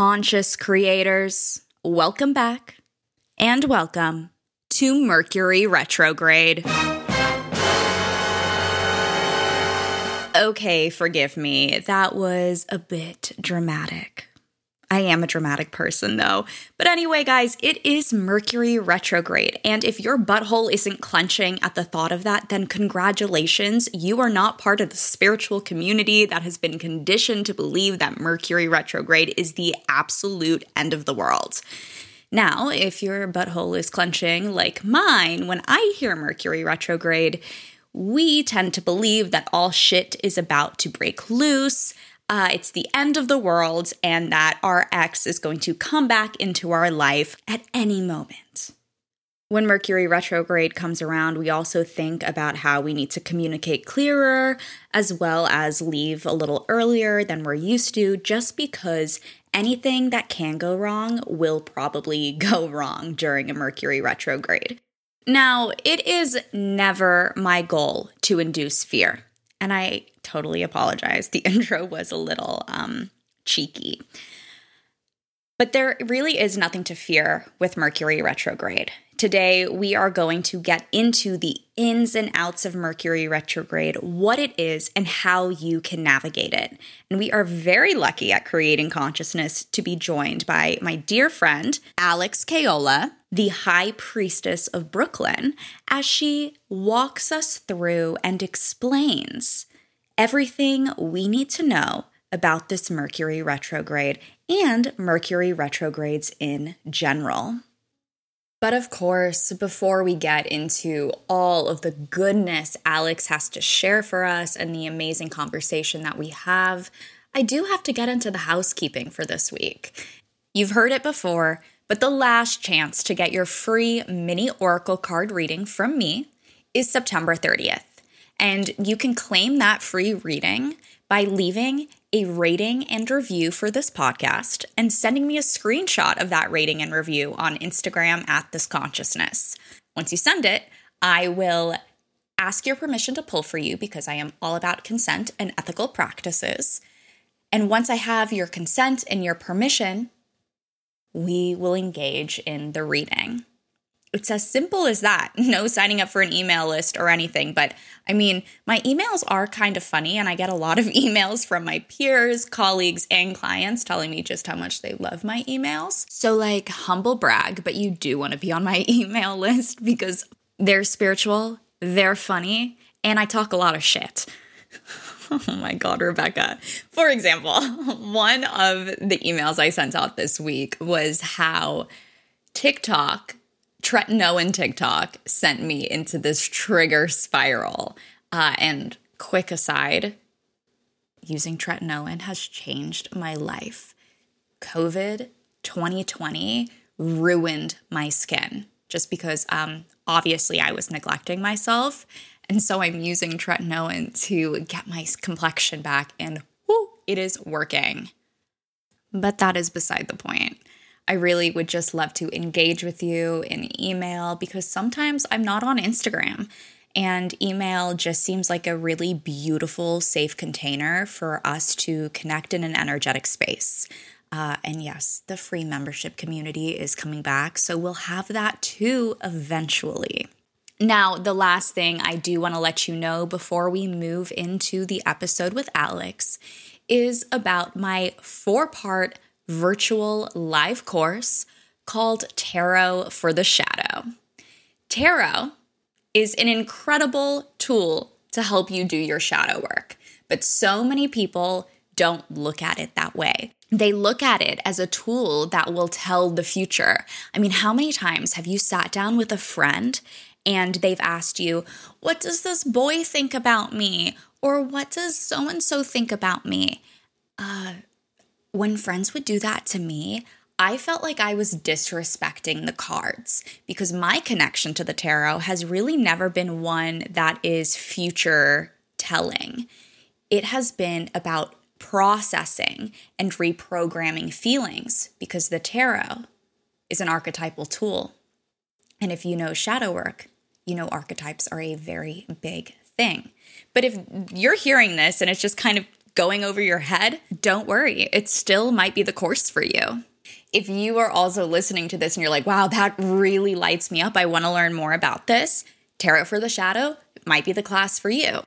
Conscious creators, welcome back and welcome to Mercury retrograde. Okay, forgive me. That was a bit dramatic. I am a dramatic person though. But anyway, guys, it is Mercury retrograde. And if your butthole isn't clenching at the thought of that, then congratulations. You are not part of the spiritual community that has been conditioned to believe that Mercury retrograde is the absolute end of the world. Now, if your butthole is clenching like mine when I hear Mercury retrograde, we tend to believe that all shit is about to break loose uh, it's the end of the world and that our ex is going to come back into our life at any moment. When Mercury retrograde comes around, we also think about how we need to communicate clearer as well as leave a little earlier than we're used to, just because anything that can go wrong will probably go wrong during a Mercury retrograde. Now, it is never my goal to induce fear. And I totally apologize. The intro was a little um, cheeky. But there really is nothing to fear with Mercury retrograde. Today, we are going to get into the ins and outs of Mercury retrograde, what it is, and how you can navigate it. And we are very lucky at Creating Consciousness to be joined by my dear friend, Alex Kayola, the High Priestess of Brooklyn, as she walks us through and explains everything we need to know about this Mercury retrograde and Mercury retrogrades in general. But of course, before we get into all of the goodness Alex has to share for us and the amazing conversation that we have, I do have to get into the housekeeping for this week. You've heard it before, but the last chance to get your free mini Oracle card reading from me is September 30th. And you can claim that free reading by leaving a rating and review for this podcast and sending me a screenshot of that rating and review on Instagram at this consciousness. Once you send it, I will ask your permission to pull for you because I am all about consent and ethical practices. And once I have your consent and your permission, we will engage in the reading. It's as simple as that. No signing up for an email list or anything. But I mean, my emails are kind of funny, and I get a lot of emails from my peers, colleagues, and clients telling me just how much they love my emails. So, like, humble brag, but you do want to be on my email list because they're spiritual, they're funny, and I talk a lot of shit. Oh my God, Rebecca. For example, one of the emails I sent out this week was how TikTok Tretinoin TikTok sent me into this trigger spiral. Uh, and quick aside, using tretinoin has changed my life. COVID 2020 ruined my skin just because um, obviously I was neglecting myself. And so I'm using tretinoin to get my complexion back, and whoo, it is working. But that is beside the point. I really would just love to engage with you in email because sometimes I'm not on Instagram. And email just seems like a really beautiful, safe container for us to connect in an energetic space. Uh, and yes, the free membership community is coming back. So we'll have that too eventually. Now, the last thing I do want to let you know before we move into the episode with Alex is about my four part virtual live course called Tarot for the Shadow. Tarot is an incredible tool to help you do your shadow work, but so many people don't look at it that way. They look at it as a tool that will tell the future. I mean, how many times have you sat down with a friend and they've asked you, What does this boy think about me? Or what does so and so think about me? Uh, when friends would do that to me, I felt like I was disrespecting the cards because my connection to the tarot has really never been one that is future telling. It has been about processing and reprogramming feelings because the tarot is an archetypal tool. And if you know shadow work, you know archetypes are a very big thing. But if you're hearing this and it's just kind of going over your head, don't worry. It still might be the course for you. If you are also listening to this and you're like, wow, that really lights me up, I want to learn more about this, Tarot for the Shadow might be the class for you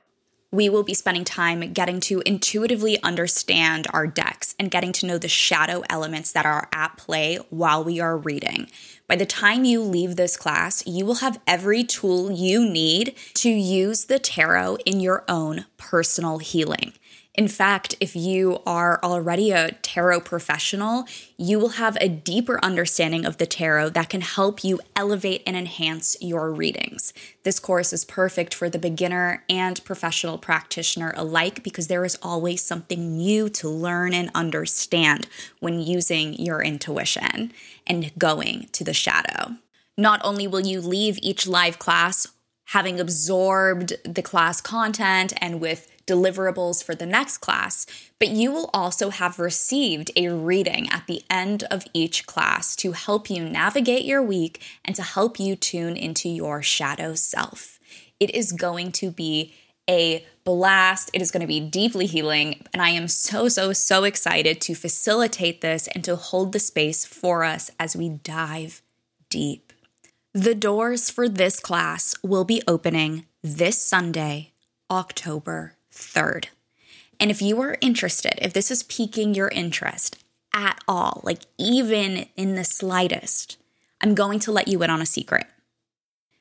we will be spending time getting to intuitively understand our decks and getting to know the shadow elements that are at play while we are reading. By the time you leave this class, you will have every tool you need to use the tarot in your own personal healing. In fact, if you are already a tarot professional, you will have a deeper understanding of the tarot that can help you elevate and enhance your readings. This course is perfect for the beginner and professional practitioner alike because there is always something new to learn and understand when using your intuition and going to the shadow. Not only will you leave each live class having absorbed the class content and with deliverables for the next class, but you will also have received a reading at the end of each class to help you navigate your week and to help you tune into your shadow self. It is going to be a blast. It is going to be deeply healing. And I am so, so, so excited to facilitate this and to hold the space for us as we dive deep. The doors for this class will be opening this Sunday, October 3rd. And if you are interested, if this is piquing your interest at all, like even in the slightest, I'm going to let you in on a secret.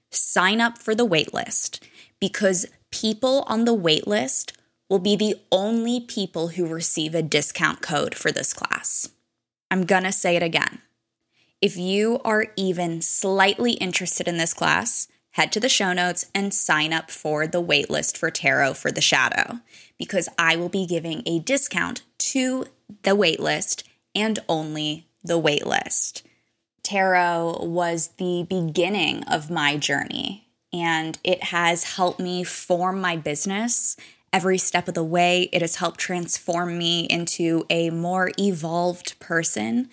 Sign up for the waitlist because people on the waitlist will be the only people who receive a discount code for this class. I'm gonna say it again. If you are even slightly interested in this class, head to the show notes and sign up for the waitlist for Tarot for the Shadow because I will be giving a discount to the waitlist and only the waitlist. Tarot was the beginning of my journey and it has helped me form my business every step of the way. It has helped transform me into a more evolved person.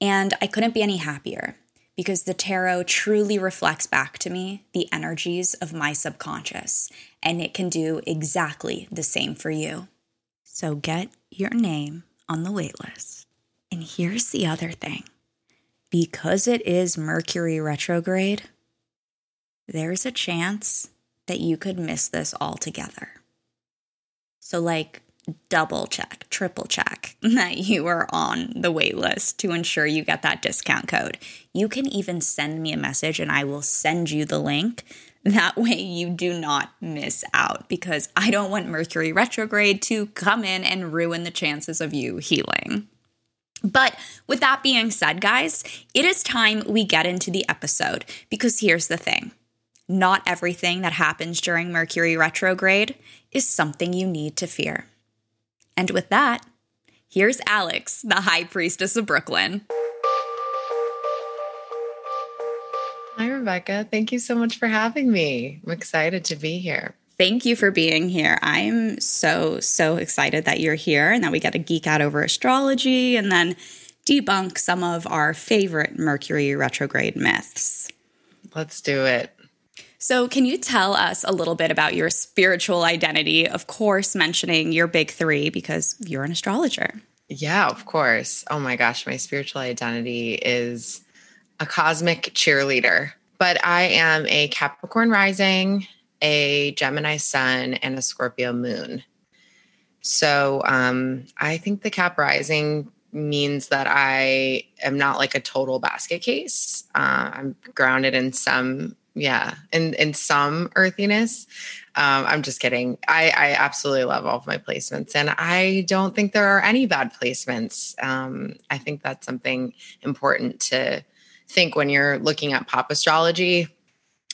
And I couldn't be any happier because the tarot truly reflects back to me the energies of my subconscious, and it can do exactly the same for you. So get your name on the waitlist. And here's the other thing because it is Mercury retrograde, there's a chance that you could miss this altogether. So, like, double check, triple check that you are on the wait list to ensure you get that discount code. You can even send me a message and I will send you the link. That way you do not miss out because I don't want Mercury retrograde to come in and ruin the chances of you healing. But with that being said, guys, it is time we get into the episode because here's the thing. Not everything that happens during Mercury retrograde is something you need to fear. And with that, here's Alex, the High Priestess of Brooklyn. Hi, Rebecca. Thank you so much for having me. I'm excited to be here. Thank you for being here. I'm so, so excited that you're here and that we get to geek out over astrology and then debunk some of our favorite Mercury retrograde myths. Let's do it. So, can you tell us a little bit about your spiritual identity? Of course, mentioning your big three because you're an astrologer. Yeah, of course. Oh my gosh, my spiritual identity is a cosmic cheerleader. But I am a Capricorn rising, a Gemini sun, and a Scorpio moon. So um, I think the Cap rising means that I am not like a total basket case. Uh, I'm grounded in some yeah and in some earthiness. Um i'm just kidding. I i absolutely love all of my placements and i don't think there are any bad placements. Um i think that's something important to think when you're looking at pop astrology.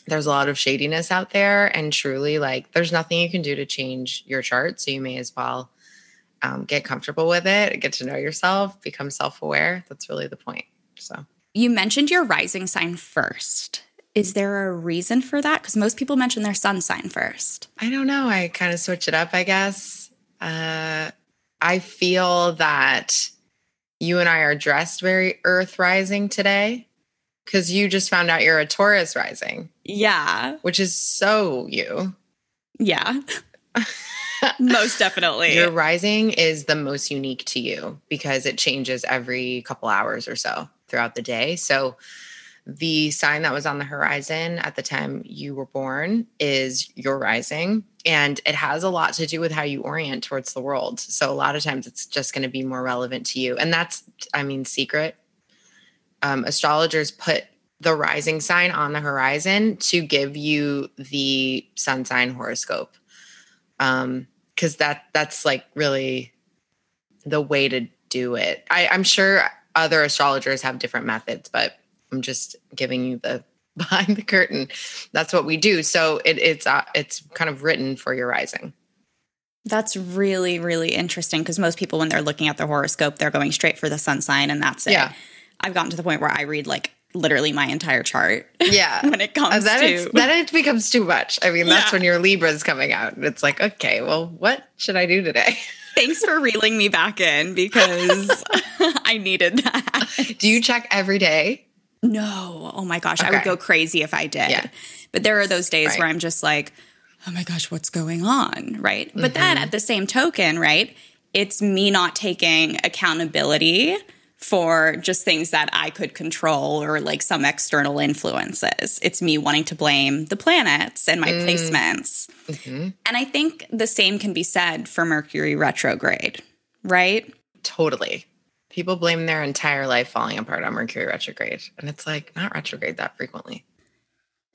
There's a lot of shadiness out there and truly like there's nothing you can do to change your chart so you may as well um, get comfortable with it get to know yourself become self-aware. That's really the point so. You mentioned your rising sign first is there a reason for that because most people mention their sun sign first i don't know i kind of switch it up i guess uh, i feel that you and i are dressed very earth rising today because you just found out you're a Taurus rising. Yeah. Which is so you. Yeah. most definitely. Your rising is the most unique to you because it changes every couple hours or so throughout the day. So the sign that was on the horizon at the time you were born is your rising and it has a lot to do with how you orient towards the world. So a lot of times it's just going to be more relevant to you and that's i mean secret. Um, astrologers put the rising sign on the horizon to give you the sun sign horoscope. Um because that that's like really the way to do it. I, i'm sure other astrologers have different methods but i'm just giving you the behind the curtain that's what we do so it, it's uh, it's kind of written for your rising that's really really interesting because most people when they're looking at their horoscope they're going straight for the sun sign and that's it yeah I've gotten to the point where I read like literally my entire chart. Yeah. when it comes then to then it becomes too much. I mean, that's yeah. when your Libra is coming out. It's like, okay, well, what should I do today? Thanks for reeling me back in because I needed that. Do you check every day? No. Oh my gosh. Okay. I would go crazy if I did. Yeah. But there are those days right. where I'm just like, oh my gosh, what's going on? Right. Mm-hmm. But then mm-hmm. at the same token, right, it's me not taking accountability for just things that I could control or like some external influences. It's me wanting to blame the planets and my mm. placements. Mm-hmm. And I think the same can be said for Mercury retrograde, right? Totally. People blame their entire life falling apart on Mercury retrograde. And it's like not retrograde that frequently.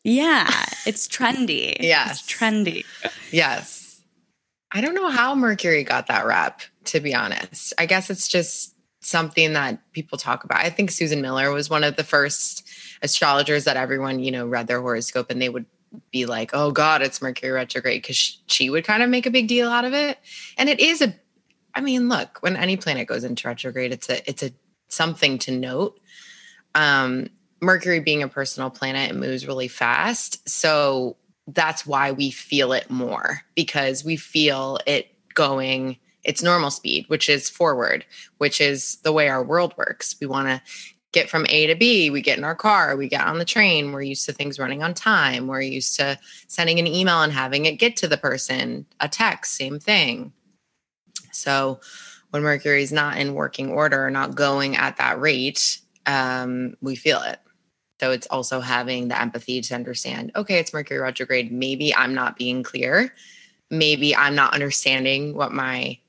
Yeah, it's trendy. yes. It's trendy. Yes. I don't know how Mercury got that rep, to be honest. I guess it's just something that people talk about. I think Susan Miller was one of the first astrologers that everyone, you know, read their horoscope and they would be like, "Oh God, it's Mercury retrograde," because she would kind of make a big deal out of it. And it is a, I mean, look, when any planet goes into retrograde, it's a, it's a something to note. Um, Mercury being a personal planet, it moves really fast, so that's why we feel it more because we feel it going it's normal speed, which is forward, which is the way our world works. We want to get from A to B. We get in our car, we get on the train. We're used to things running on time. We're used to sending an email and having it get to the person, a text, same thing. So when Mercury is not in working order, not going at that rate, um, we feel it. So it's also having the empathy to understand, okay, it's Mercury retrograde. Maybe I'm not being clear. Maybe I'm not understanding what my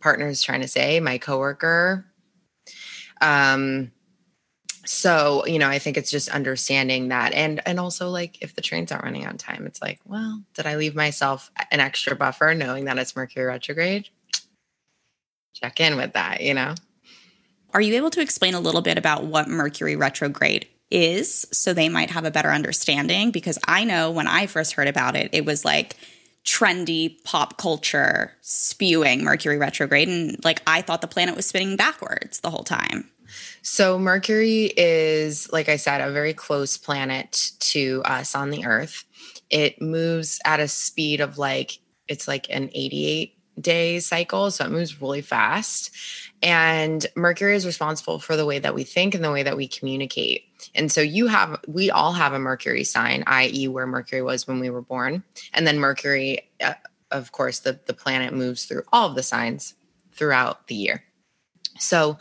partner is trying to say, my coworker. Um, so you know, I think it's just understanding that, and and also like if the trains aren't running on time, it's like, well, did I leave myself an extra buffer, knowing that it's Mercury retrograde? Check in with that, you know. Are you able to explain a little bit about what Mercury retrograde is so they might have a better understanding? Because I know when I first heard about it, it was like trendy pop culture spewing Mercury retrograde. And like I thought the planet was spinning backwards the whole time. So, Mercury is, like I said, a very close planet to us on the Earth. It moves at a speed of like, it's like an 88 day cycle. So, it moves really fast. And Mercury is responsible for the way that we think and the way that we communicate. And so you have, we all have a Mercury sign, i.e., where Mercury was when we were born. And then Mercury, uh, of course, the, the planet moves through all of the signs throughout the year. So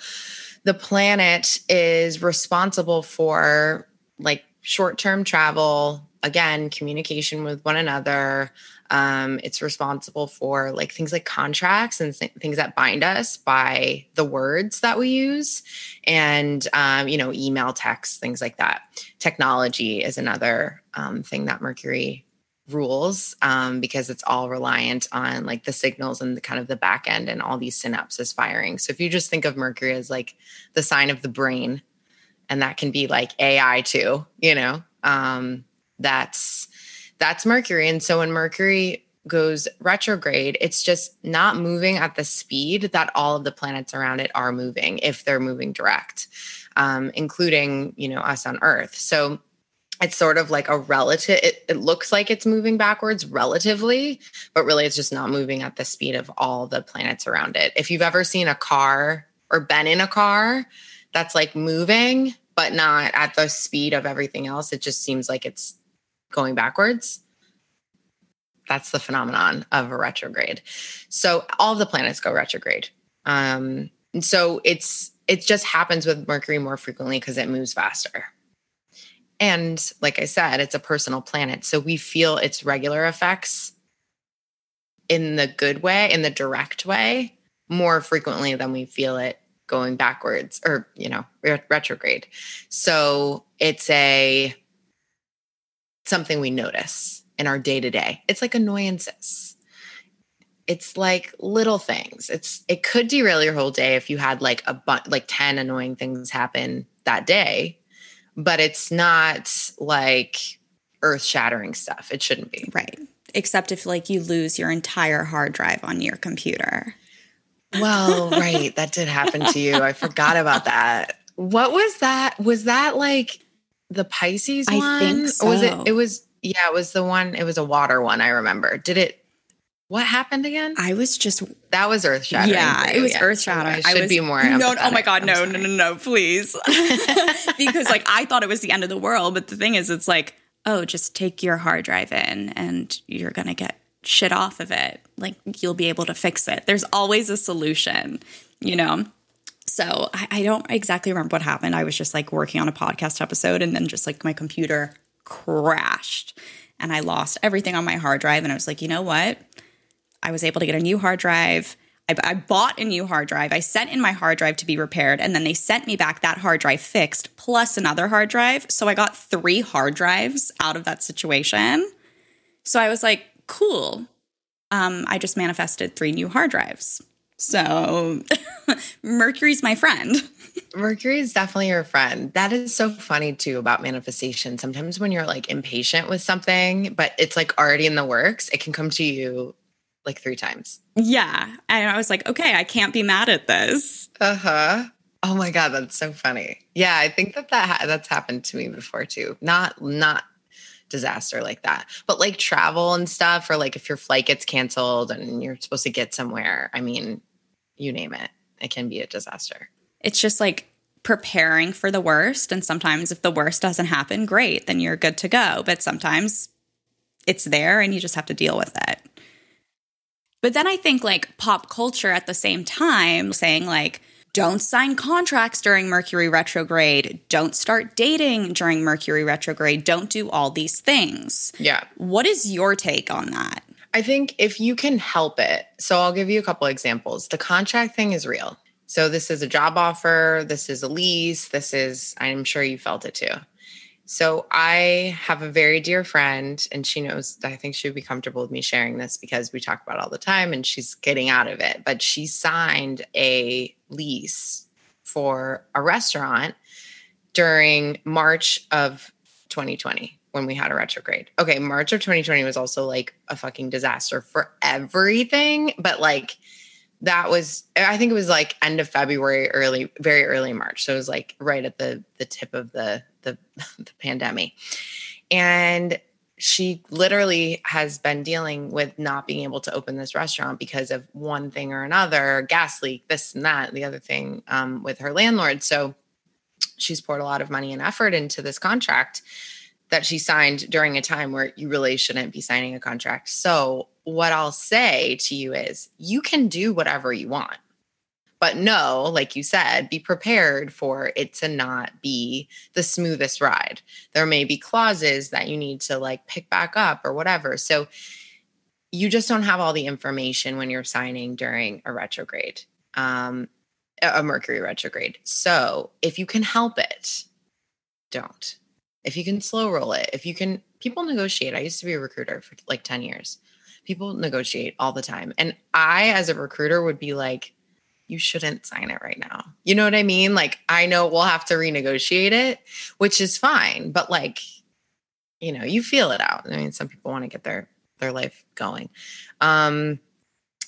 the planet is responsible for like short term travel, again, communication with one another, um, it's responsible for like things like contracts and th- things that bind us by the words that we use, and um, you know, email, text, things like that. Technology is another um, thing that Mercury rules um, because it's all reliant on like the signals and the kind of the back end and all these synapses firing. So if you just think of Mercury as like the sign of the brain, and that can be like AI too, you know, um, That's that's Mercury. And so when Mercury goes retrograde, it's just not moving at the speed that all of the planets around it are moving if they're moving direct, um, including, you know, us on Earth. So it's sort of like a relative, it, it looks like it's moving backwards relatively, but really it's just not moving at the speed of all the planets around it. If you've ever seen a car or been in a car that's like moving, but not at the speed of everything else, it just seems like it's going backwards that's the phenomenon of a retrograde. So all the planets go retrograde. Um, and so it's it just happens with Mercury more frequently because it moves faster. And like I said, it's a personal planet. So we feel its regular effects in the good way, in the direct way, more frequently than we feel it going backwards or, you know, retrograde. So it's a something we notice in our day to day. It's like annoyances. It's like little things. It's it could derail your whole day if you had like a bunch like 10 annoying things happen that day, but it's not like earth-shattering stuff. It shouldn't be. Right. Except if like you lose your entire hard drive on your computer. Well, right. That did happen to you. I forgot about that. What was that? Was that like the Pisces one? I think so. Was it it was yeah, it was the one. It was a water one. I remember. Did it? What happened again? I was just that was earth shattering. Yeah, it was yeah. earth shattering. I should was, be more. No, oh my god, no, no, no, no, please. because like I thought it was the end of the world, but the thing is, it's like, oh, just take your hard drive in, and you're gonna get shit off of it. Like you'll be able to fix it. There's always a solution, you know. So I, I don't exactly remember what happened. I was just like working on a podcast episode, and then just like my computer crashed and I lost everything on my hard drive. And I was like, you know what? I was able to get a new hard drive. I, I, bought a new hard drive. I sent in my hard drive to be repaired, and then they sent me back that hard drive fixed plus another hard drive. So I got three hard drives out of that situation. So I was like, cool. Um, I just manifested three new hard drives. So Mercury's my friend. Mercury is definitely your friend. That is so funny too about manifestation. Sometimes when you're like impatient with something, but it's like already in the works, it can come to you like three times. Yeah. And I was like, okay, I can't be mad at this. Uh huh. Oh my god, that's so funny. Yeah, I think that that ha- that's happened to me before too. Not not disaster like that, but like travel and stuff, or like if your flight gets canceled and you're supposed to get somewhere. I mean, you name it, it can be a disaster it's just like preparing for the worst. And sometimes if the worst doesn't happen, great, then you're good to go. But sometimes it's there and you just have to deal with it. But then I think like pop culture at the same time saying like, don't sign contracts during Mercury retrograde. Don't start dating during Mercury retrograde. Don't do all these things. Yeah. What is your take on that? I think if you can help it, so I'll give you a couple examples. The contract thing is real. So this is a job offer, this is a lease, this is, I'm sure you felt it too. So I have a very dear friend, and she knows I think she would be comfortable with me sharing this because we talk about all the time and she's getting out of it. But she signed a lease for a restaurant during March of 2020 when we had a retrograde. Okay, March of 2020 was also like a fucking disaster for everything, but like that was i think it was like end of february early very early march. So it was like right at the the tip of the the, the pandemic. And she literally has been dealing with not being able to open this restaurant because of one thing or another gas leak this and that the other thing um, with her landlord. So she's poured a lot of money and effort into this contract that she signed during a time where you really shouldn't be signing a contract so what I'll say to you is you can do whatever you want. But no, like you said, be prepared for it to not be the smoothest ride. There may be clauses that you need to like pick back up or whatever. So you just don't have all the information when you're signing during a retrograde, um, a Mercury retrograde. So if you can help it, don't. If you can slow roll it, if you can, people negotiate. I used to be a recruiter for like 10 years people negotiate all the time. And I, as a recruiter, would be like, you shouldn't sign it right now. You know what I mean? Like, I know we'll have to renegotiate it, which is fine, but like, you know, you feel it out. I mean, some people want to get their their life going. Um,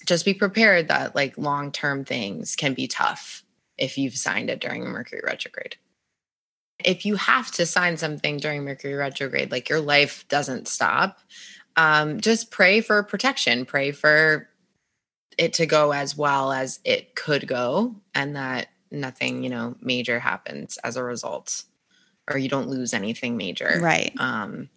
just be prepared that like long term things can be tough if you've signed it during a Mercury retrograde. If you have to sign something during Mercury retrograde, like your life doesn't stop, um, just pray for protection, pray for it to go as well as it could go, and that nothing, you know, major happens as a result, or you don't lose anything major. Right. Um,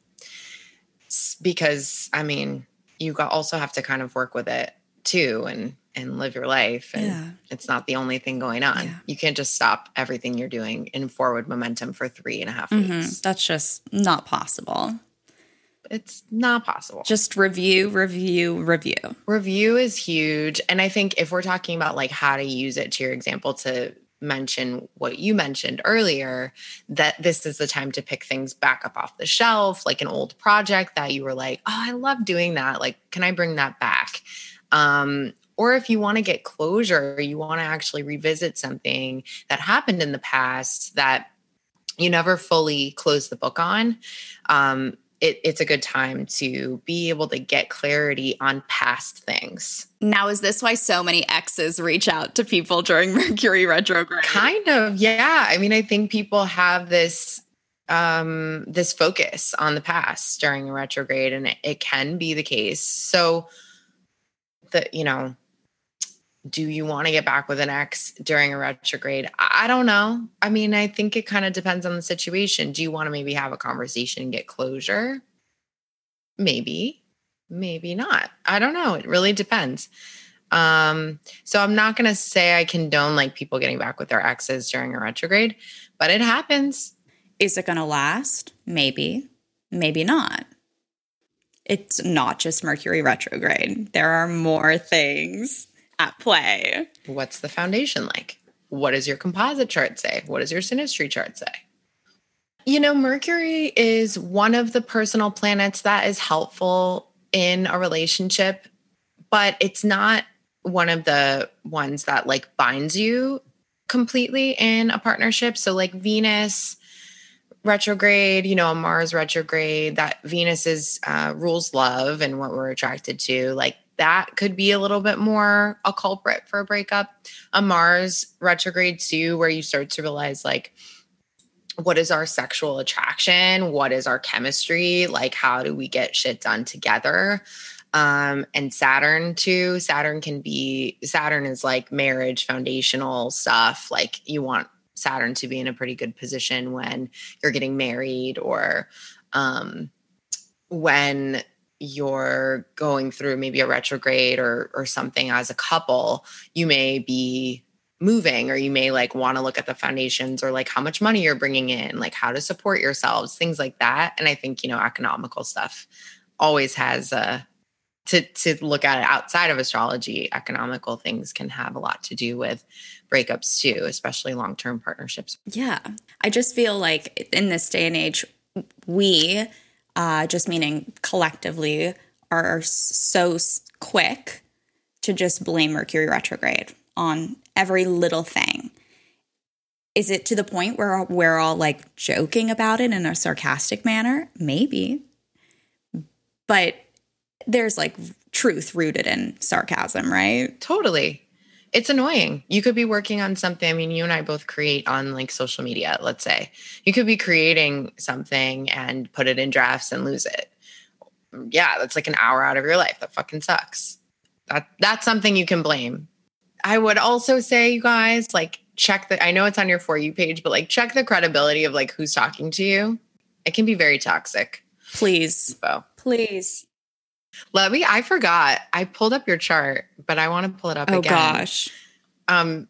because I mean, you also have to kind of work with it too and and live your life and yeah. it's not the only thing going on. Yeah. you can't just stop everything you're doing in forward momentum for three and a half mm-hmm. weeks. That's just not possible. It's not possible. Just review review review. Review is huge and i think if we're talking about like how to use it to your example to mention what you mentioned earlier that this is the time to pick things back up off the shelf like an old project that you were like oh i love doing that. Like can i bring that back? Um, or if you want to get closure, you want to actually revisit something that happened in the past that you never fully closed the book on. Um, it, it's a good time to be able to get clarity on past things. Now, is this why so many exes reach out to people during Mercury retrograde? Kind of, yeah. I mean, I think people have this um this focus on the past during a retrograde and it, it can be the case so that you know do you want to get back with an ex during a retrograde? I don't know. I mean, I think it kind of depends on the situation. Do you want to maybe have a conversation and get closure? Maybe, maybe not. I don't know. It really depends. Um, so I'm not going to say I condone like people getting back with their exes during a retrograde, but it happens. Is it going to last? Maybe, maybe not it's not just Mercury retrograde. There are more things at play. What's the foundation like? What does your composite chart say? What does your synastry chart say? You know, Mercury is one of the personal planets that is helpful in a relationship, but it's not one of the ones that like binds you completely in a partnership. So, like Venus, retrograde, you know, a Mars retrograde, that Venus is uh, rules love and what we're attracted to, like that could be a little bit more a culprit for a breakup. A Mars retrograde too, where you start to realize like, what is our sexual attraction? What is our chemistry? Like, how do we get shit done together? Um, and Saturn too. Saturn can be, Saturn is like marriage, foundational stuff. Like, you want Saturn to be in a pretty good position when you're getting married or um, when you're going through maybe a retrograde or or something as a couple, you may be moving or you may like want to look at the foundations or like how much money you're bringing in, like how to support yourselves, things like that. And I think, you know, economical stuff always has a to to look at it outside of astrology, economical things can have a lot to do with breakups too, especially long term partnerships. Yeah. I just feel like in this day and age, we, uh, just meaning collectively, are so quick to just blame Mercury retrograde on every little thing. Is it to the point where we're all like joking about it in a sarcastic manner? Maybe. But there's like truth rooted in sarcasm, right? Totally it's annoying. You could be working on something. I mean, you and I both create on like social media, let's say. You could be creating something and put it in drafts and lose it. Yeah, that's like an hour out of your life. That fucking sucks. That that's something you can blame. I would also say, you guys, like check the I know it's on your for you page, but like check the credibility of like who's talking to you. It can be very toxic. Please. Info. Please. Let me, I forgot. I pulled up your chart, but I want to pull it up again. oh, again. gosh. Um,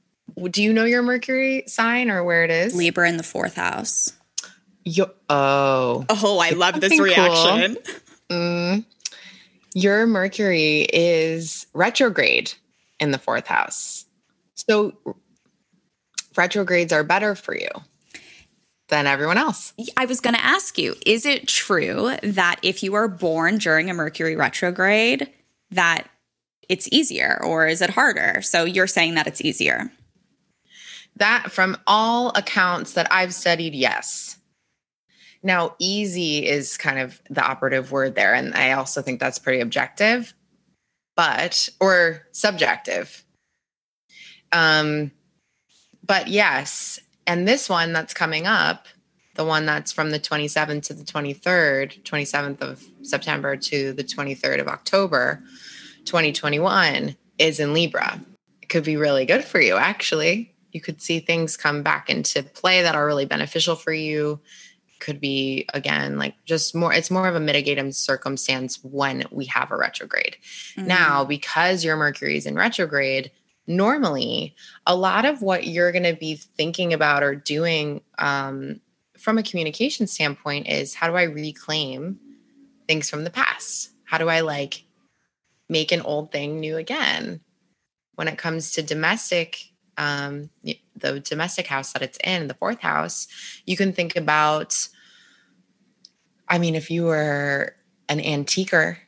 do you know your Mercury sign or where it is? Libra in the fourth house. Yo, oh. Oh, I love this reaction. Cool. Mm, your Mercury is retrograde in the fourth house. So retrogrades are better for you than everyone else. I was going to ask you, is it true that if you are born during a Mercury retrograde that it's easier or is it harder? So you're saying that it's easier. That from all accounts that I've studied, yes. Now, easy is kind of the operative word there. And I also think that's pretty objective, but, or subjective. Um, but yes. And this one that's coming up, the one that's from the 27th to the 23rd, 27th of September to the 23rd of October, 2021, is in Libra. It could be really good for you, actually. You could see things come back into play that are really beneficial for you could be again like just more it's more of a mitigating circumstance when we have a retrograde mm-hmm. now because your mercury is in retrograde normally a lot of what you're going to be thinking about or doing um, from a communication standpoint is how do i reclaim things from the past how do i like make an old thing new again when it comes to domestic um, the domestic house that it's in, the fourth house, you can think about. I mean, if you were an antiquer,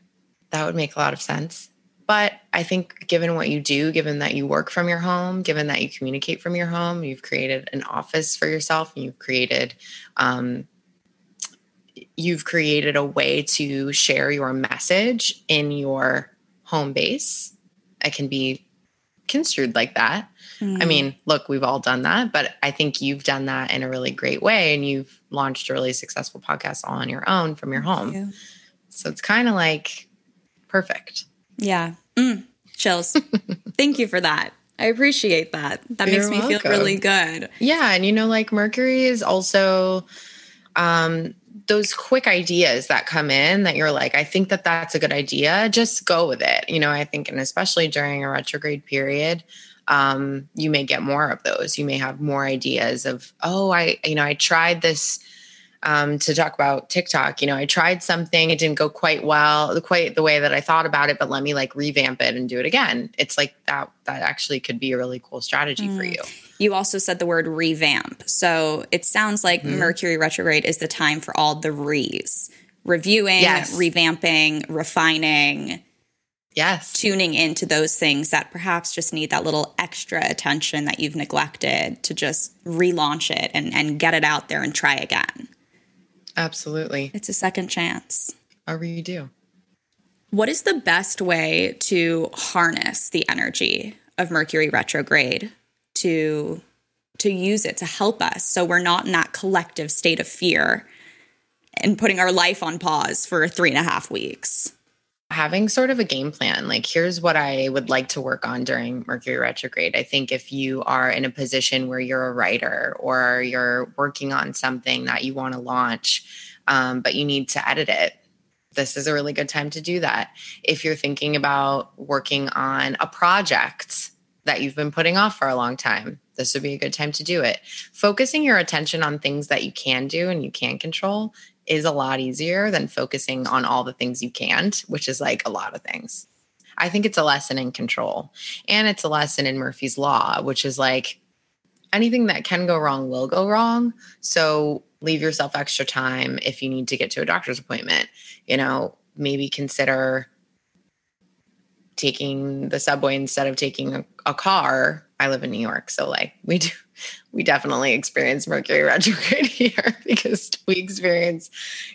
that would make a lot of sense. But I think, given what you do, given that you work from your home, given that you communicate from your home, you've created an office for yourself, and you've created, um, you've created a way to share your message in your home base. It can be construed like that. Mm. I mean, look, we've all done that, but I think you've done that in a really great way and you've launched a really successful podcast all on your own from your home. You. So it's kind of like perfect. Yeah. Mm. Chills. Thank you for that. I appreciate that. That You're makes me welcome. feel really good. Yeah, and you know like Mercury is also um those quick ideas that come in that you're like, I think that that's a good idea, just go with it. You know, I think, and especially during a retrograde period, um, you may get more of those. You may have more ideas of, oh, I, you know, I tried this um, to talk about TikTok. You know, I tried something, it didn't go quite well, quite the way that I thought about it, but let me like revamp it and do it again. It's like that, that actually could be a really cool strategy mm. for you. You also said the word revamp. So it sounds like mm. Mercury retrograde is the time for all the re's reviewing, yes. revamping, refining Yes. Tuning into those things that perhaps just need that little extra attention that you've neglected to just relaunch it and, and get it out there and try again. Absolutely. It's a second chance. A redo. What is the best way to harness the energy of Mercury retrograde to to use it to help us so we're not in that collective state of fear and putting our life on pause for three and a half weeks? Having sort of a game plan like here's what i would like to work on during mercury retrograde. I think if you are in a position where you're a writer or you're working on something that you want to launch um, but you need to edit it this is a really good time to do that. If you're thinking about working on a project that you've been putting off for a long time this would be a good time to do it. Focusing your attention on things that you can do and you can control is a lot easier than focusing on all the things you can't, which is like a lot of things. I think it's a lesson in control. And it's a lesson in Murphy's Law, which is like anything that can go wrong will go wrong. So leave yourself extra time if you need to get to a doctor's appointment. You know, maybe consider taking the subway instead of taking a, a car. I live in New York, so like we do we definitely experience Mercury retrograde here because we experience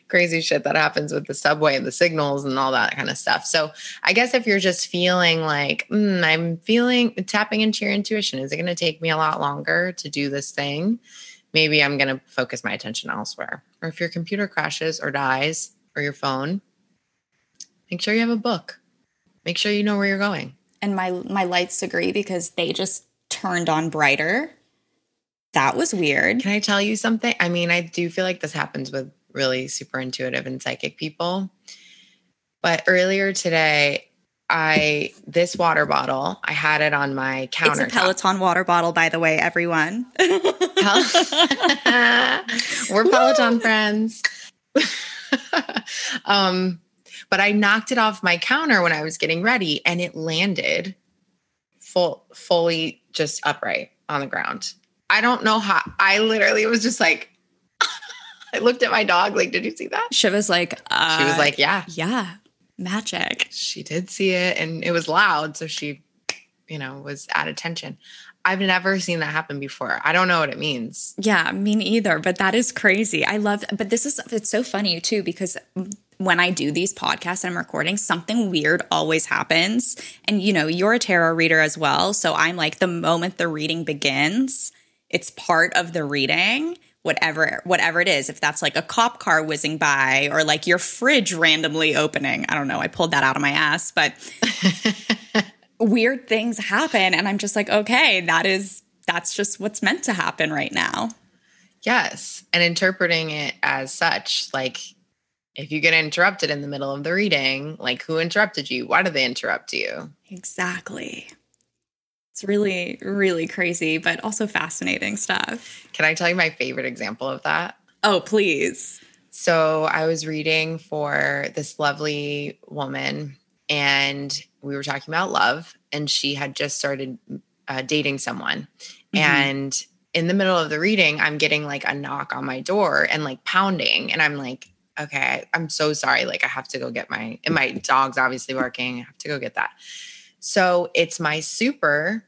crazy shit that happens with the subway and the signals and all that kind of stuff. So I guess if you're just feeling like mm, I'm feeling tapping into your intuition, is it going to take me a lot longer to do this thing? Maybe I'm going to focus my attention elsewhere. Or if your computer crashes or dies or your phone, make sure you have a book. Make sure you know where you're going. And my my lights agree because they just turned on brighter that was weird. Can I tell you something? I mean, I do feel like this happens with really super intuitive and psychic people. But earlier today, I this water bottle, I had it on my counter. It's a Peloton water bottle, by the way, everyone. We're Peloton friends. um, but I knocked it off my counter when I was getting ready, and it landed full, fully just upright on the ground. I don't know how. I literally was just like, I looked at my dog, like, did you see that? Shiva's like, uh, she was like, yeah. Yeah. Magic. She did see it and it was loud. So she, you know, was at attention. I've never seen that happen before. I don't know what it means. Yeah, me neither, but that is crazy. I love but this is it's so funny too because when I do these podcasts and I'm recording, something weird always happens. And you know, you're a tarot reader as well, so I'm like the moment the reading begins, it's part of the reading whatever whatever it is. If that's like a cop car whizzing by or like your fridge randomly opening i don't know i pulled that out of my ass but weird things happen. And i'm just like okay that is that's just what's meant to happen right now. Yes. And interpreting it as such like if you get interrupted in the middle of the reading like who interrupted you? Why did they interrupt you? Exactly it's really really crazy but also fascinating stuff can i tell you my favorite example of that oh please so i was reading for this lovely woman and we were talking about love and she had just started uh, dating someone mm-hmm. and in the middle of the reading i'm getting like a knock on my door and like pounding and i'm like okay i'm so sorry like i have to go get my and my dog's obviously barking. i have to go get that so it's my super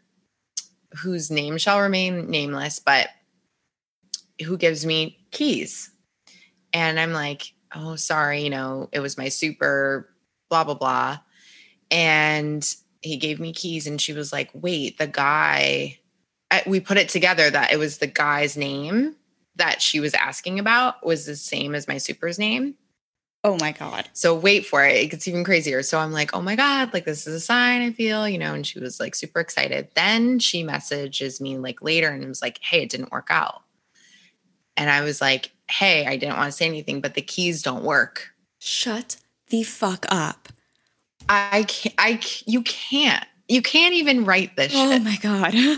whose name shall remain nameless but who gives me keys. And i'm like oh sorry you know it was my super blah blah blah. And he gave me keys and she was like wait the guy I, we put it together that it was the guy's name that she was asking about was the same as my super's name oh my god so wait for it it gets even crazier so i'm like oh my god like this is a sign i feel you know and she was like super excited then she messages me like later and was like hey it didn't work out and i was like hey i didn't want to say anything but the keys don't work shut the fuck up I can't, I you can't. You can't even write this oh shit. my God. I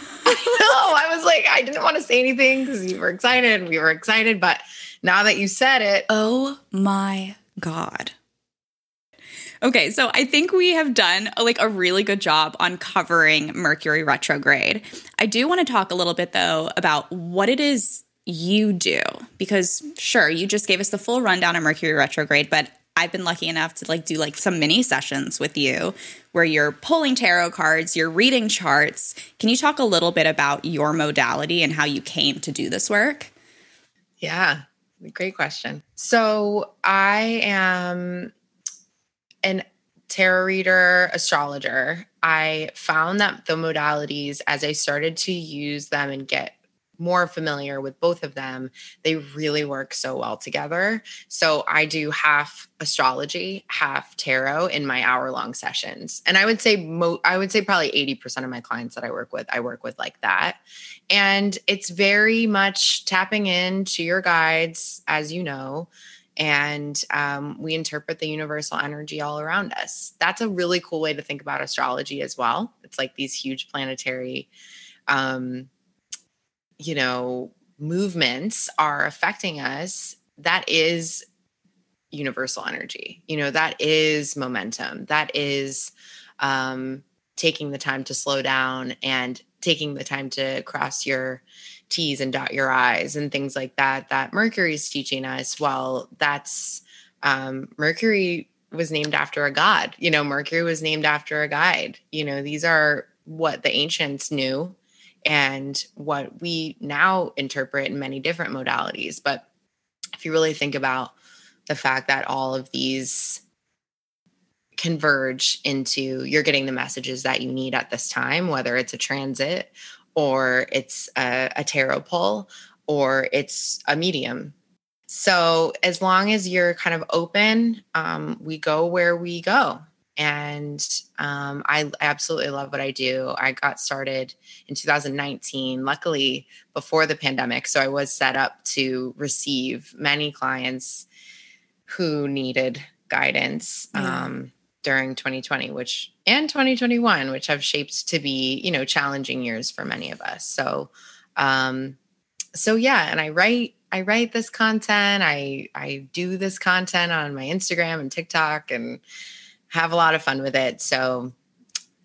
know. I was like, I didn't want to say anything because you were excited. We were excited. But now that you said it. Oh my God. Okay, so I think we have done like a really good job on covering Mercury retrograde. I do want to talk a little bit though about what it is you do because sure, you just gave us the full rundown of Mercury retrograde, but I've been lucky enough to like do like some mini sessions with you where you're pulling tarot cards, you're reading charts. Can you talk a little bit about your modality and how you came to do this work? Yeah, great question. So, I am an tarot reader, astrologer. I found that the modalities as I started to use them and get more familiar with both of them, they really work so well together. So I do half astrology, half tarot in my hour long sessions. And I would say mo- I would say probably 80% of my clients that I work with, I work with like that. And it's very much tapping into your guides as you know and um, we interpret the universal energy all around us. That's a really cool way to think about astrology as well. It's like these huge planetary um, you know, movements are affecting us, that is universal energy. You know, that is momentum. That is um, taking the time to slow down and taking the time to cross your T's and dot your I's and things like that. That Mercury is teaching us. Well, that's um, Mercury was named after a god. You know, Mercury was named after a guide. You know, these are what the ancients knew and what we now interpret in many different modalities. But if you really think about the fact that all of these converge into you're getting the messages that you need at this time, whether it's a transit or it's a, a tarot pull or it's a medium. So, as long as you're kind of open, um, we go where we go and um, I absolutely love what I do. I got started in 2019, luckily before the pandemic, so I was set up to receive many clients who needed guidance um, during 2020, which and 2021, which have shaped to be you know challenging years for many of us. So, um, so yeah, and I write I write this content. I I do this content on my Instagram and TikTok and have a lot of fun with it. So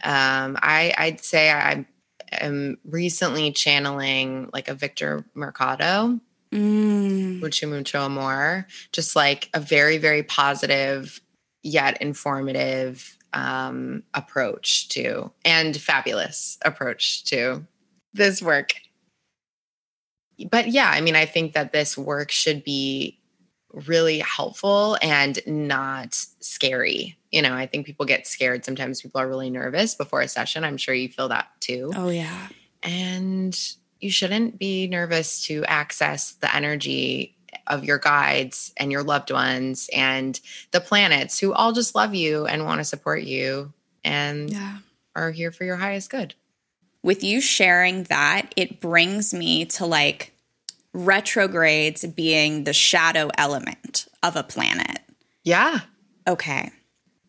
um, I, I'd say I am recently channeling like a Victor Mercado, mm. mucho mucho amor, just like a very very positive yet informative um, approach to and fabulous approach to this work. But yeah, I mean, I think that this work should be really helpful and not scary. You know, I think people get scared. Sometimes people are really nervous before a session. I'm sure you feel that too. Oh, yeah. And you shouldn't be nervous to access the energy of your guides and your loved ones and the planets who all just love you and want to support you and Yeah. are here for your highest good. with you sharing that, it brings me to like retrogrades being the shadow element of a planet. Yeah, Okay.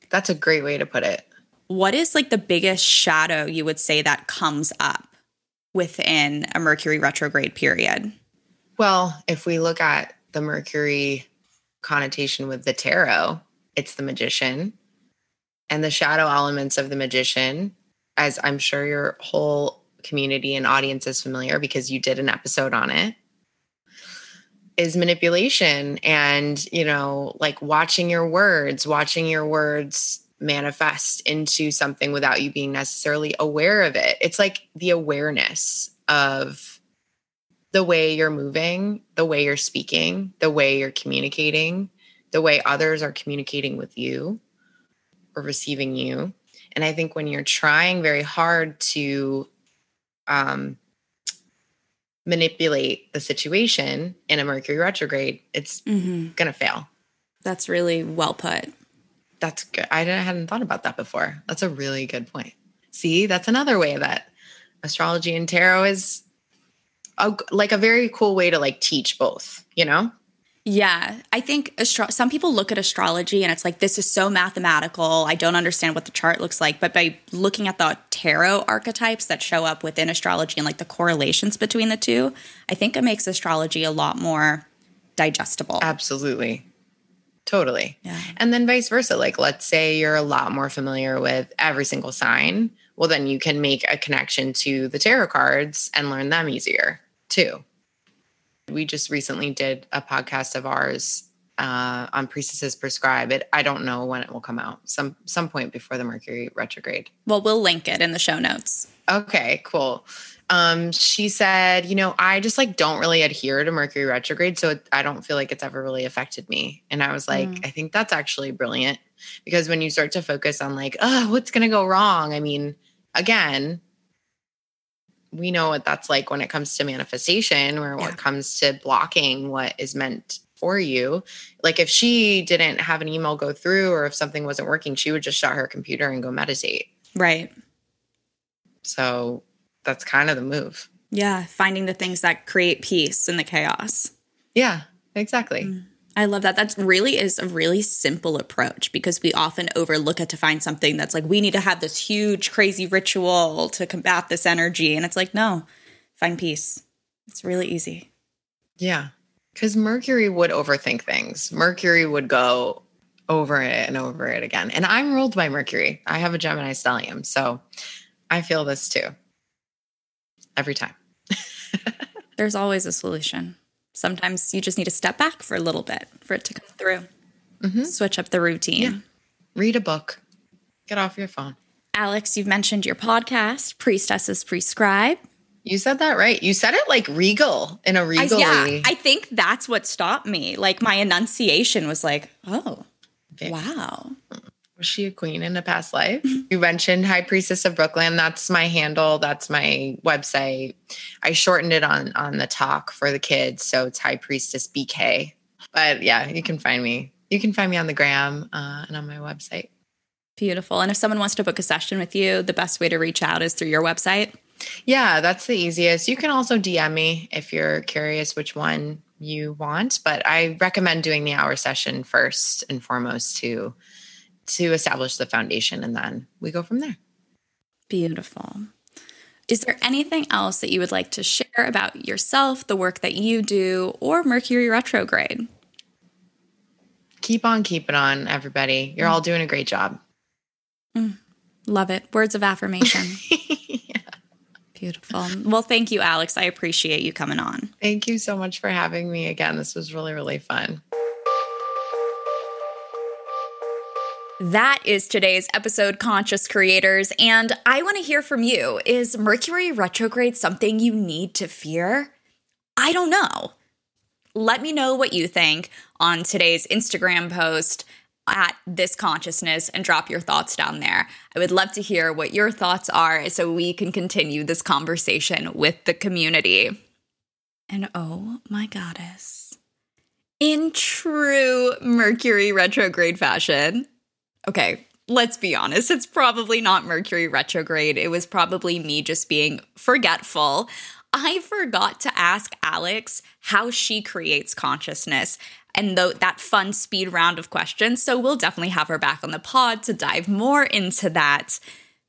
that's a great way to put it. What is like the biggest shadow you would say that comes up within a Mercury retrograde period? Well, if we look at the Mercury connotation with the tarot, it's the magician. And the shadow elements of the magician, as I'm sure your whole community and audience is familiar because you did an episode on it, is manipulation and, you know, like watching your words, watching your words manifest into something without you being necessarily aware of it. It's like the awareness of the way you're moving, the way you're speaking, the way you're communicating, the way others are communicating with you or receiving you. And I think when you're trying very hard to um, manipulate the situation in a Mercury retrograde, it's Mm-hmm. going to fail. That's really well put. That's good. I hadn't thought about that before. That's a really good point. See, that's another way that astrology and tarot is a, like a very cool way to like teach both, you know? Yeah, I think astro- some people look at astrology and it's like this is so mathematical. I don't understand what the chart looks like, but by looking at the tarot archetypes that show up within astrology and like the correlations between the two, I think it makes astrology a lot more digestible. Absolutely. Totally. Yeah. And then vice versa. Like, let's say you're a lot more familiar with every single sign. Well, then you can make a connection to the tarot cards and learn them easier too. We just recently did a podcast of ours uh, on Priestesses Prescribe. It. I don't know when it will come out. Some some point before the Mercury retrograde. Well, we'll link it in the show notes. Okay, cool. Um, she said, you know, I just like don't really adhere to Mercury retrograde, so it, I don't feel like it's ever really affected me. And I was like, Mm. I think that's actually brilliant because when you start to focus on like, oh, what's gonna go wrong? I mean, again, we know what that's like when it comes to manifestation or when Yeah. it comes to blocking what is meant for you. Like if she didn't have an email go through or if something wasn't working, she would just shut her computer and go meditate. Right. So that's kind of the move. Yeah, finding the things that create peace in the chaos. Yeah, exactly. Mm. I love that. That really is a really simple approach because we often overlook it to find something that's like, we need to have this huge, crazy ritual to combat this energy. And it's like, no, find peace. It's really easy. Yeah. Because Mercury would overthink things. Mercury would go over it and over it again. And I'm ruled by Mercury. I have a Gemini stellium. So I feel this too. Every time. There's always a solution. Sometimes you just need to step back for a little bit for it to come through. Mhm. Switch up the routine. Yeah. Read a book. Get off your phone. Alex, you've mentioned your podcast, Priestesses Prescribe. You said that right. You said it like regal in a regal. yeah, I think that's what stopped me. Like my enunciation was like, oh, Okay. wow. Was she a queen in a past life? you mentioned High Priestess of Brooklyn. That's my handle. That's my website. I shortened it on on the talk for the kids, so it's High Priestess BK. But yeah, you can find me. You can find me on the gram uh, and on my website. Beautiful. And if someone wants to book a session with you, the best way to reach out is through your website. Yeah, that's the easiest. You can also DM me if you're curious which one you want, but I recommend doing the hour session first and foremost to to establish the foundation and then we go from there. Beautiful. Is there anything else that you would like to share about yourself, the work that you do, or Mercury retrograde? Keep on keeping on, everybody. You're mm. all doing a great job. Mm. Love it. Words of affirmation. Beautiful. Well, thank you, Alex. I appreciate you coming on. Thank you so much for having me again. This was really, really fun. That is today's episode, Conscious Creators. And I want to hear from you. Is Mercury retrograde something you need to fear? I don't know. Let me know what you think on today's Instagram post at this consciousness and drop your thoughts down there. I would love to hear what your thoughts are so we can continue this conversation with the community. And oh my goddess, in true Mercury retrograde fashion, okay, let's be honest, it's probably not Mercury retrograde. It was probably me just being forgetful. I forgot to ask Alex how she creates consciousness and th- that fun speed round of questions. So we'll definitely have her back on the pod to dive more into that.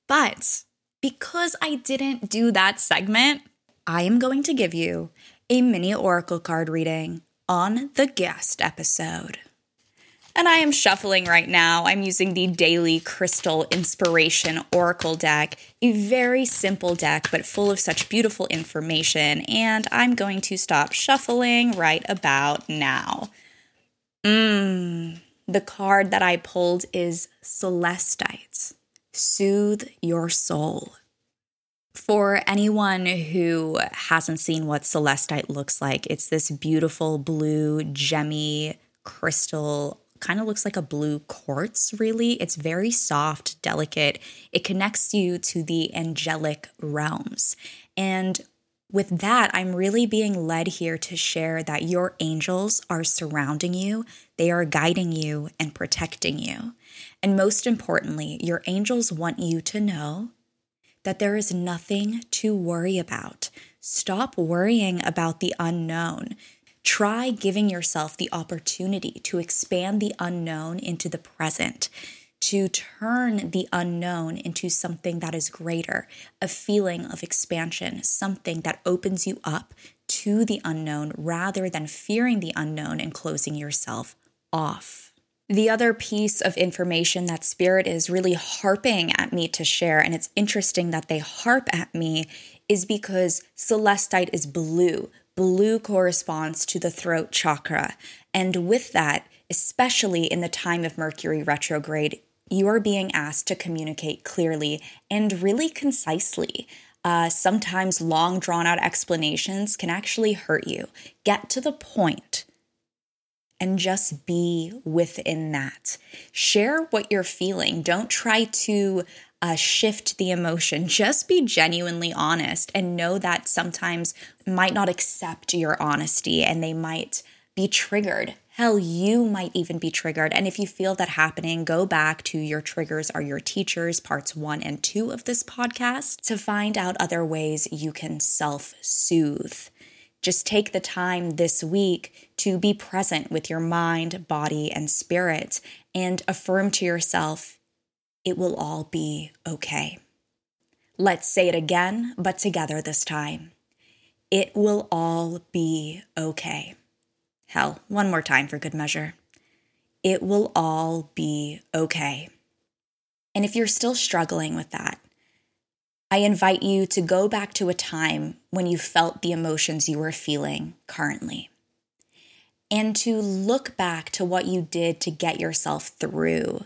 But because I didn't do that segment, I am going to give you a mini oracle card reading on the guest episode. And I am shuffling right now. I'm using the Daily Crystal Inspiration Oracle deck, a very simple deck, but full of such beautiful information. And I'm going to stop shuffling right about now. Mmm. The card that I pulled is Celestite. Soothe your soul. For anyone who hasn't seen what Celestite looks like, it's this beautiful blue, gemmy crystal kind of looks like a blue quartz, really. It's very soft, delicate. It connects you to the angelic realms. And with that, I'm really being led here to share that your angels are surrounding you, they are guiding you and protecting you. And most importantly, your angels want you to know that there is nothing to worry about. Stop worrying about the unknown. Try giving yourself the opportunity to expand the unknown into the present, to turn the unknown into something that is greater, a feeling of expansion, something that opens you up to the unknown rather than fearing the unknown and closing yourself off. The other piece of information that Spirit is really harping at me to share, and it's interesting that they harp at me, is because celestite is blue, Blue corresponds to the throat chakra. And with that, especially in the time of Mercury retrograde, you are being asked to communicate clearly and really concisely. Uh, sometimes long, drawn out explanations can actually hurt you. Get to the point and just be within that. Share what you're feeling. Don't try to uh, shift the emotion. Just be genuinely honest and know that sometimes might not accept your honesty and they might be triggered. Hell, you might even be triggered. And if you feel that happening, go back to Your Triggers Are Your Teachers, parts one and two of this podcast, to find out other ways you can self soothe. Just take the time this week to be present with your mind, body, and spirit and affirm to yourself it will all be okay. Let's say it again, but together this time. It will all be okay. Hell, one more time for good measure. It will all be okay. And if you're still struggling with that, I invite you to go back to a time when you felt the emotions you were feeling currently and to look back to what you did to get yourself through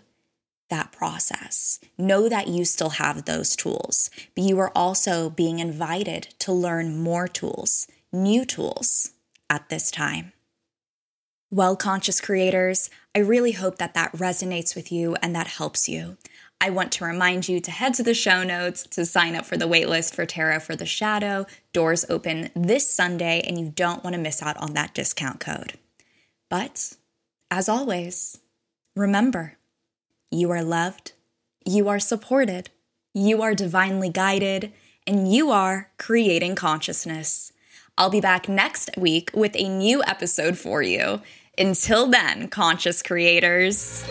that process. Know that you still have those tools, but you are also being invited to learn more tools, new tools at this time. Well, conscious creators, I really hope that that resonates with you and that helps you. I want to remind you to head to the show notes to sign up for the waitlist for Tarot for the Shadow. Doors open this Sunday, and you don't want to miss out on that discount code. But as always, remember, you are loved, you are supported, you are divinely guided, and you are creating consciousness. I'll be back next week with a new episode for you. Until then, conscious creators.